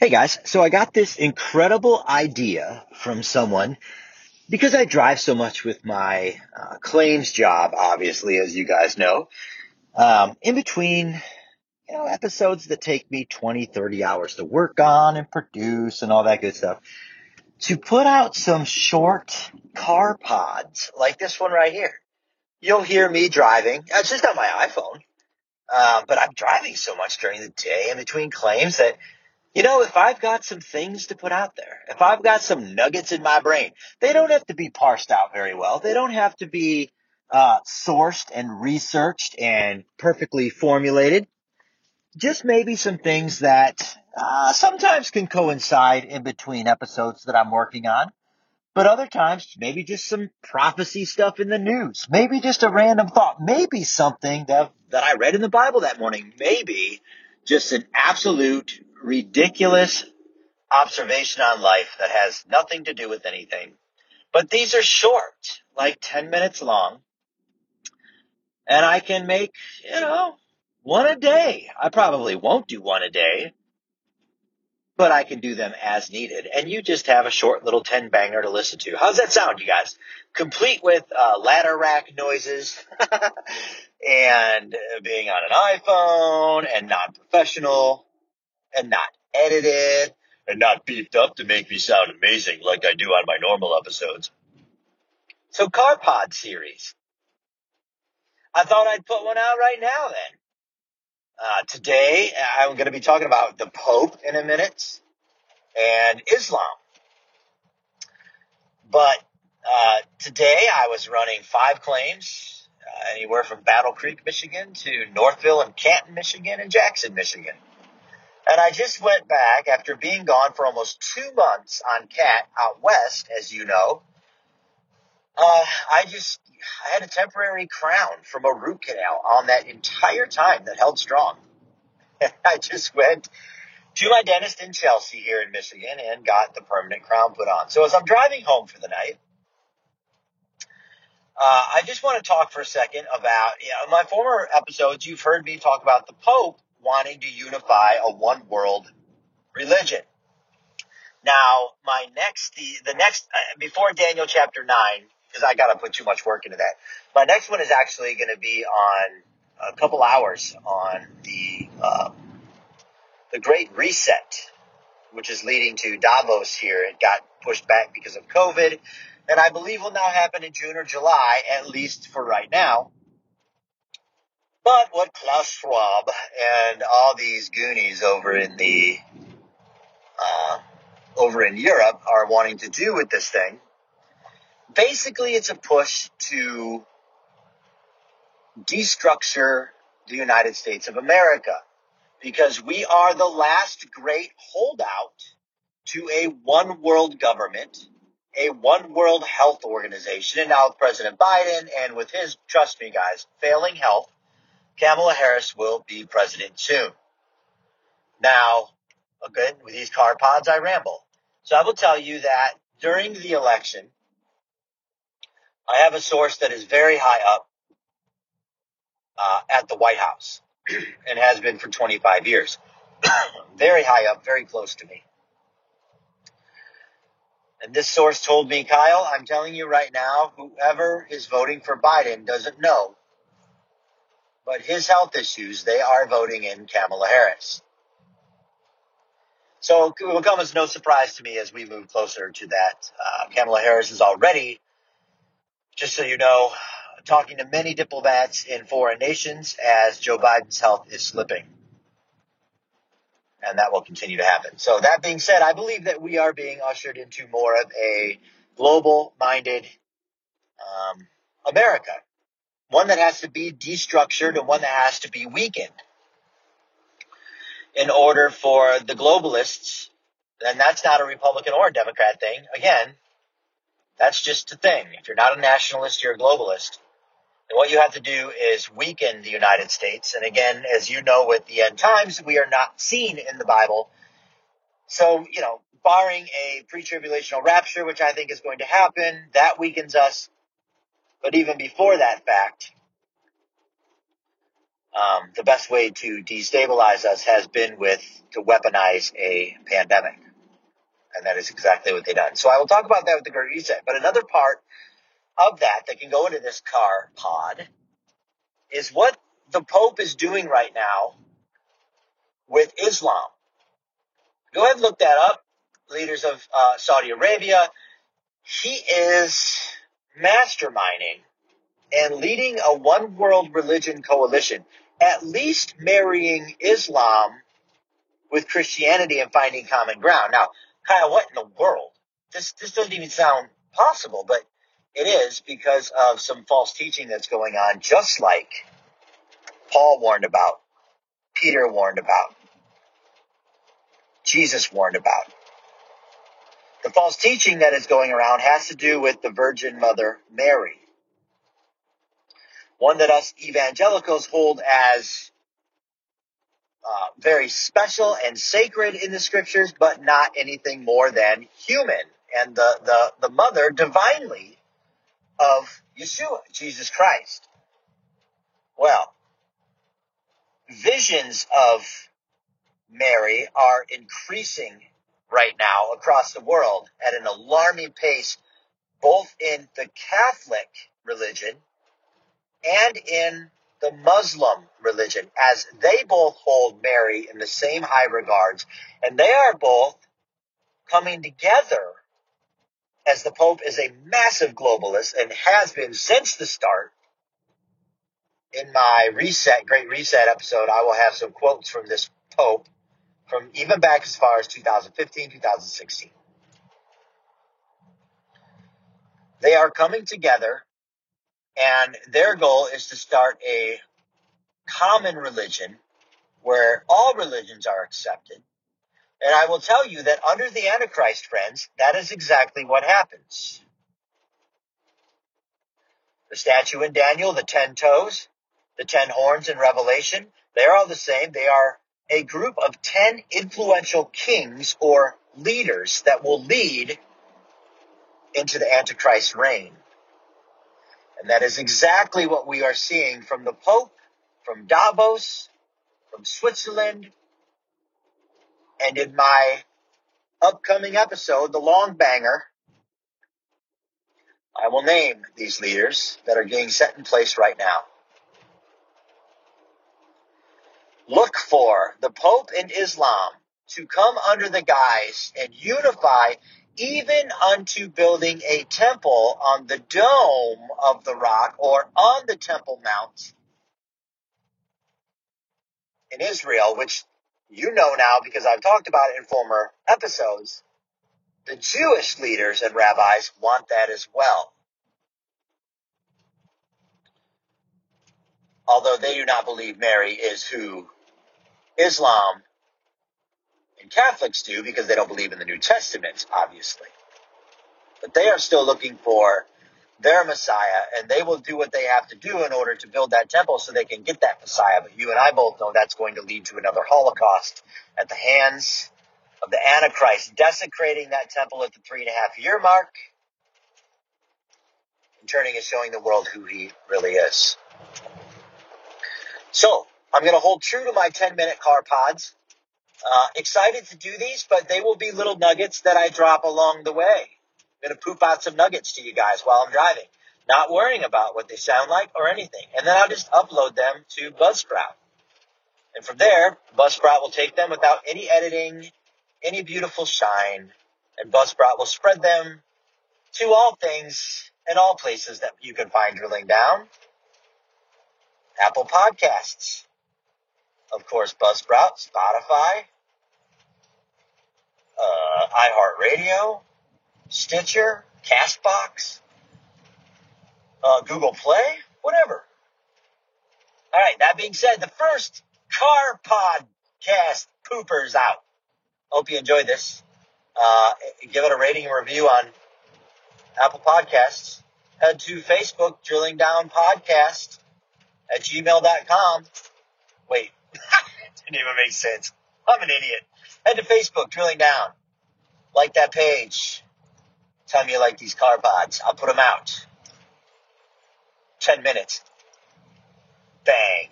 Hey guys, so I got this incredible idea from someone because I drive so much with my uh, claims job, obviously, as you guys know. Um, in between, you know, episodes that take me 20, 30 hours to work on and produce and all that good stuff, to put out some short car pods like this one right here. You'll hear me driving. It's just on my iPhone. Uh, but I'm driving so much during the day in between claims that you know, if I've got some things to put out there, if I've got some nuggets in my brain, they don't have to be parsed out very well. They don't have to be uh, sourced and researched and perfectly formulated. Just maybe some things that uh, sometimes can coincide in between episodes that I'm working on. But other times, maybe just some prophecy stuff in the news. Maybe just a random thought. Maybe something that, that I read in the Bible that morning. Maybe just an absolute ridiculous observation on life that has nothing to do with anything. But these are short, like 10 minutes long. And I can make, you know, one a day. I probably won't do one a day, but I can do them as needed. And you just have a short little 10 banger to listen to. How's that sound, you guys? Complete with uh, ladder rack noises and being on an iPhone and non professional and not edited and not beefed up to make me sound amazing like I do on my normal episodes. So CarPod series. I thought I'd put one out right now then. Uh, today I'm going to be talking about the Pope in a minute and Islam. But uh, today I was running five claims, uh, anywhere from Battle Creek, Michigan to Northville and Canton, Michigan and Jackson, Michigan. And I just went back after being gone for almost two months on CAT out west, as you know. Uh, I just I had a temporary crown from a root canal on that entire time that held strong. I just went to my dentist in Chelsea here in Michigan and got the permanent crown put on. So as I'm driving home for the night, uh, I just want to talk for a second about you know, my former episodes. You've heard me talk about the Pope wanting to unify a one world religion. Now, my next, the, the next, uh, before Daniel chapter 9, because I got to put too much work into that, my next one is actually going to be on a couple hours on the, uh, the Great Reset, which is leading to Davos here. It got pushed back because of COVID, and I believe will now happen in June or July, at least for right now. But what Klaus Schwab and all these Goonies over in the uh, over in Europe are wanting to do with this thing, basically, it's a push to destructure the United States of America because we are the last great holdout to a one world government, a one world health organization. And now with President Biden and with his, trust me guys, failing health, Kamala Harris will be president soon. Now, again, with these car pods, I ramble. So I will tell you that during the election, I have a source that is very high up uh, at the White House and has been for 25 years. very high up, very close to me. And this source told me, Kyle, I'm telling you right now, whoever is voting for Biden doesn't know but his health issues, they are voting in Kamala Harris. So it will come as no surprise to me as we move closer to that. Uh, Kamala Harris is already, just so you know, talking to many diplomats in foreign nations as Joe Biden's health is slipping. And that will continue to happen. So that being said, I believe that we are being ushered into more of a global minded um, America one that has to be destructured and one that has to be weakened in order for the globalists, and that's not a Republican or a Democrat thing. Again, that's just a thing. If you're not a nationalist, you're a globalist. And what you have to do is weaken the United States. And again, as you know with the end times, we are not seen in the Bible. So, you know, barring a pre-tribulational rapture, which I think is going to happen, that weakens us but even before that fact, um, the best way to destabilize us has been with to weaponize a pandemic. And that is exactly what they've done. So I will talk about that with the Great. But another part of that that can go into this car pod is what the Pope is doing right now with Islam. Go ahead and look that up. Leaders of uh, Saudi Arabia. He is masterminding and leading a one world religion coalition, at least marrying Islam with Christianity and finding common ground. Now, Kyle, what in the world? This, this doesn't even sound possible, but it is because of some false teaching that's going on, just like Paul warned about, Peter warned about, Jesus warned about. The false teaching that is going around has to do with the Virgin Mother Mary. One that us evangelicals hold as uh, very special and sacred in the scriptures, but not anything more than human. And the, the, the mother divinely of Yeshua, Jesus Christ. Well, visions of Mary are increasing right now across the world at an alarming pace, both in the Catholic religion and in the Muslim religion, as they both hold Mary in the same high regards, and they are both coming together as the Pope is a massive globalist and has been since the start. In my reset, great reset episode, I will have some quotes from this Pope from even back as far as 2015, 2016. They are coming together and their goal is to start a common religion where all religions are accepted. And I will tell you that under the Antichrist, friends, that is exactly what happens. The statue in Daniel, the ten toes, the ten horns in Revelation, they're all the same. They are a group of 10 influential kings or leaders that will lead into the Antichrist reign. And that is exactly what we are seeing from the Pope, from Davos, from Switzerland, and in my upcoming episode, The Long Banger, I will name these leaders that are getting set in place right now. Look for the Pope and Islam to come under the guise and unify even unto building a temple on the dome of the rock or on the Temple Mount in Israel, which you know now because I've talked about it in former episodes. The Jewish leaders and rabbis want that as well. Although they do not believe Mary is who Islam and Catholics do because they don't believe in the New Testament, obviously. But they are still looking for their Messiah, and they will do what they have to do in order to build that temple so they can get that Messiah. But you and I both know that's going to lead to another Holocaust at the hands of the Antichrist, desecrating that temple at the three and a half year mark and turning and showing the world who he really is. So, I'm going to hold true to my 10 minute car pods. Uh, excited to do these, but they will be little nuggets that I drop along the way. I'm going to poop out some nuggets to you guys while I'm driving, not worrying about what they sound like or anything. And then I'll just upload them to Buzzsprout. And from there, Buzzsprout will take them without any editing, any beautiful shine, and Buzzsprout will spread them to all things and all places that you can find drilling down. Apple Podcasts, of course, Buzzsprout, Spotify, uh, iHeartRadio, Stitcher, Castbox, uh, Google Play, whatever. All right. That being said, the first car podcast poopers out. Hope you enjoyed this. Uh, give it a rating and review on Apple Podcasts. Head to Facebook, Drilling Down Podcast at gmail.com. Wait, didn't even make sense. I'm an idiot. Head to Facebook, drilling down. Like that page. Tell me you like these car pods. I'll put them out. 10 minutes. Bang.